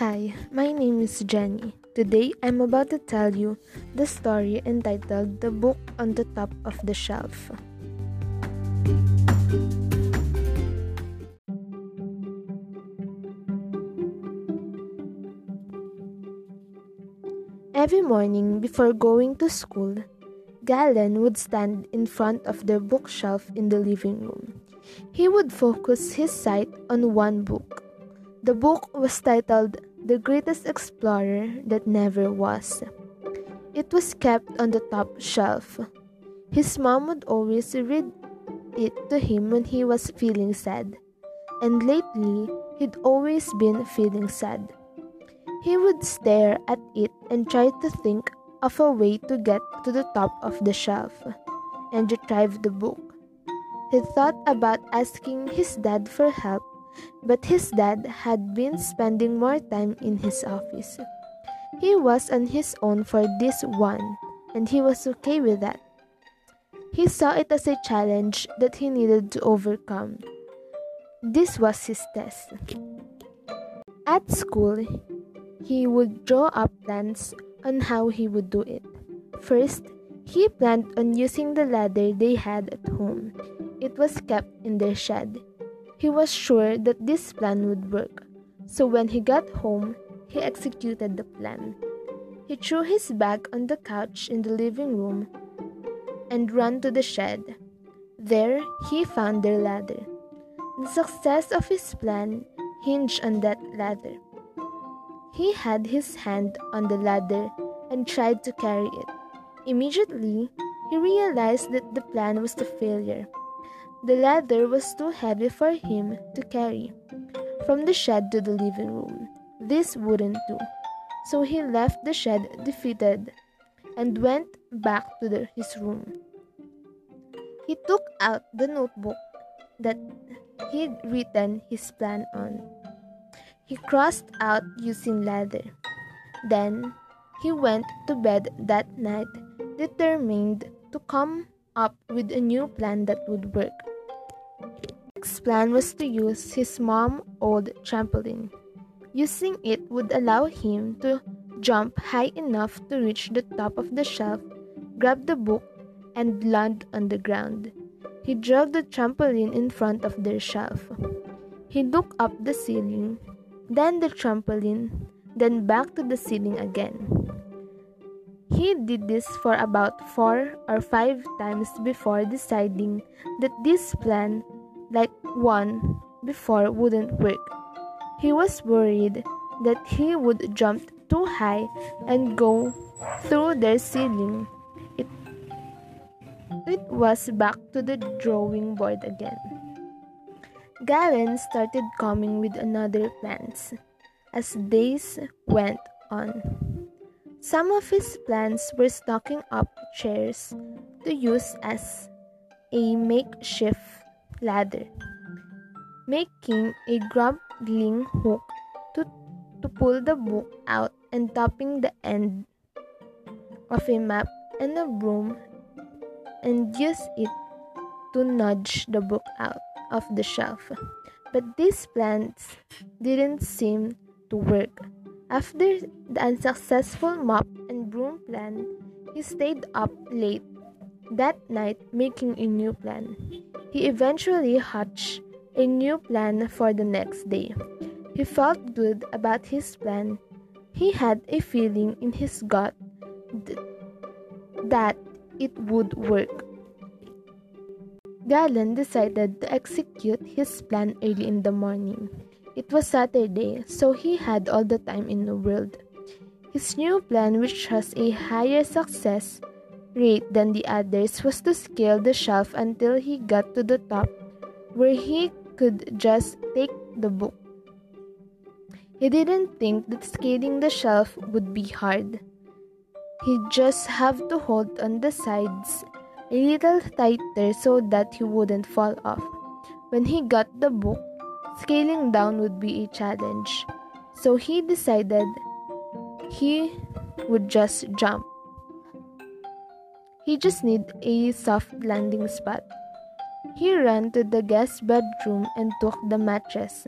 Hi, my name is Jenny. Today I'm about to tell you the story entitled The Book on the Top of the Shelf. Every morning before going to school, Galen would stand in front of the bookshelf in the living room. He would focus his sight on one book. The book was titled The Greatest Explorer That Never Was. It was kept on the top shelf. His mom would always read it to him when he was feeling sad, and lately he'd always been feeling sad. He would stare at it and try to think of a way to get to the top of the shelf and retrieve the book. He thought about asking his dad for help, but his dad had been spending more time in his office. He was on his own for this one, and he was okay with that. He saw it as a challenge that he needed to overcome. This was his test. At school, he would draw up plans on how he would do it. First, he planned on using the ladder they had at home. It was kept in their shed. He was sure that this plan would work, so when he got home, he executed the plan. He threw his bag on the couch in the living room and ran to the shed. There, he found their ladder. The success of his plan hinged on that ladder. He had his hand on the ladder and tried to carry it. Immediately, he realized that the plan was a failure. The ladder was too heavy for him to carry. From the shed to the living room, this wouldn't do. So he left the shed defeated and went back to the, his room. He took out the notebook that he'd written his plan on. He crossed out using ladder. Then he went to bed that night determined to come up with a new plan that would work. His plan was to use his mom's old trampoline. Using it would allow him to jump high enough to reach the top of the shelf, grab the book, and land on the ground. He drove the trampoline in front of their shelf. He looked up the ceiling then the trampoline, then back to the ceiling again. He did this for about four or five times before deciding that this plan, like one before, wouldn't work. He was worried that he would jump too high and go through their ceiling. It, it was back to the drawing board again. Galen started coming with another plans as days went on. Some of his plans were stocking up chairs to use as a makeshift ladder, making a grappling hook to, to pull the book out and topping the end of a map and a broom and use it to nudge the book out of the shelf. But these plans didn't seem to work. After the unsuccessful mop and broom plan, he stayed up late that night making a new plan. He eventually hatched a new plan for the next day. He felt good about his plan. He had a feeling in his gut th- that it would work. Galen decided to execute his plan early in the morning. It was Saturday, so he had all the time in the world. His new plan, which has a higher success rate than the others, was to scale the shelf until he got to the top, where he could just take the book. He didn't think that scaling the shelf would be hard. He'd just have to hold on the sides a little tighter so that he wouldn't fall off. When he got the book, scaling down would be a challenge, so he decided he would just jump. He just needed a soft landing spot. He ran to the guest bedroom and took the mattress.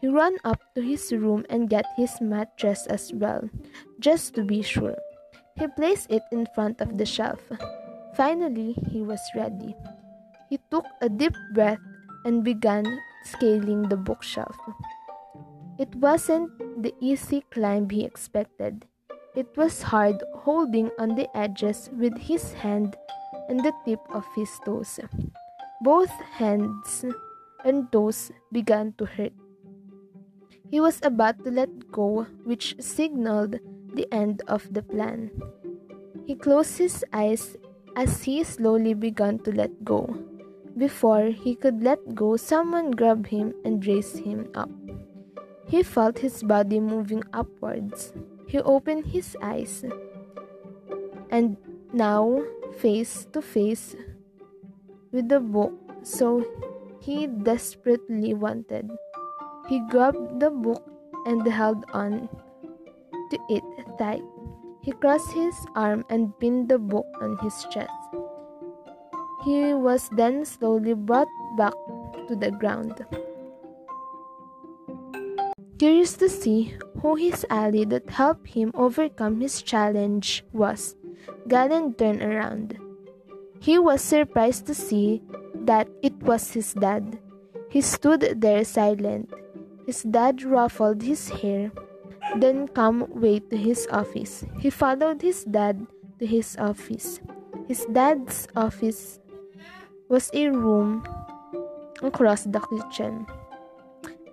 He ran up to his room and got his mattress as well, just to be sure. He placed it in front of the shelf. Finally, he was ready. He took a deep breath and began scaling the bookshelf. It wasn't the easy climb he expected. It was hard holding on the edges with his hand and the tip of his toes. Both hands and toes began to hurt. He was about to let go, which signaled the end of the plan. He closed his eyes as he slowly began to let go. Before he could let go, someone grabbed him and raised him up. He felt his body moving upwards. He opened his eyes and now face to face with the book so he desperately wanted. He grabbed the book and held on to it tight. He crossed his arm and pinned the book on his chest. He was then slowly brought back to the ground. Curious to see who his ally that helped him overcome his challenge was, Galen turned around. He was surprised to see that it was his dad. He stood there silent. His dad ruffled his hair, then came way to his office. He followed his dad to his office. His dad's office was a room across the kitchen.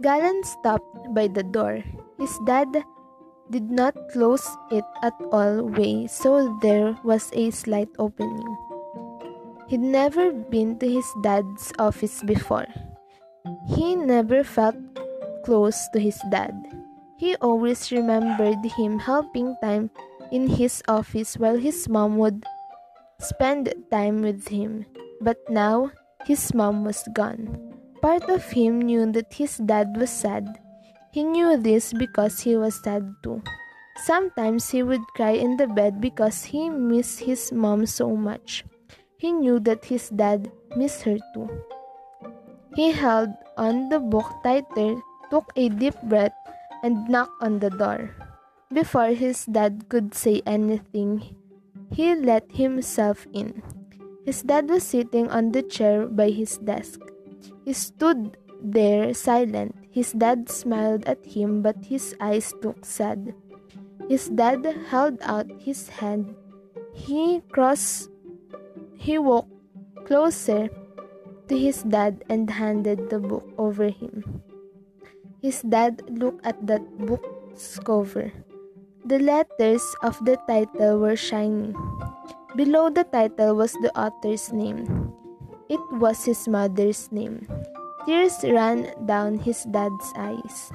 Galen stopped by the door. His dad did not close it at all way, so there was a slight opening. He'd never been to his dad's office before. He never felt close to his dad. He always remembered him helping time in his office while his mom would spend time with him. But now his mom was gone. Part of him knew that his dad was sad he knew this because he was sad too. Sometimes he would cry in the bed because he missed his mom so much. He knew that his dad missed her too. He held on the book tighter, took a deep breath, and knocked on the door. Before his dad could say anything, he let himself in. His dad was sitting on the chair by his desk. He stood there, silent, his dad smiled at him, but his eyes looked sad. His dad held out his hand. He crossed, he walked closer to his dad and handed the book over him. His dad looked at that book's cover. The letters of the title were shiny. Below the title was the author's name. It was his mother's name. Tears ran down his dad's eyes.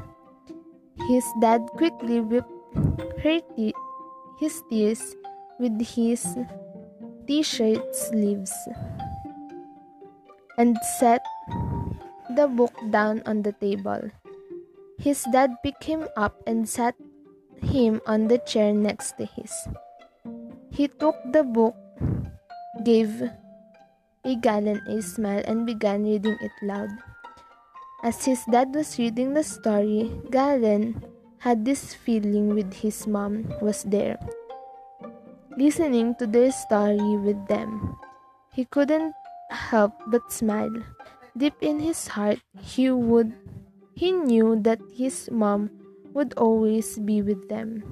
His dad quickly wiped her te- his tears with his t-shirt sleeves and set the book down on the table. His dad picked him up and sat him on the chair next to his. He took the book, gave a Galen a smile, and began reading it loud. As his dad was reading the story, Galen had this feeling with his mom was there, listening to their story with them. He couldn't help but smile. Deep in his heart, he would he knew that his mom would always be with them.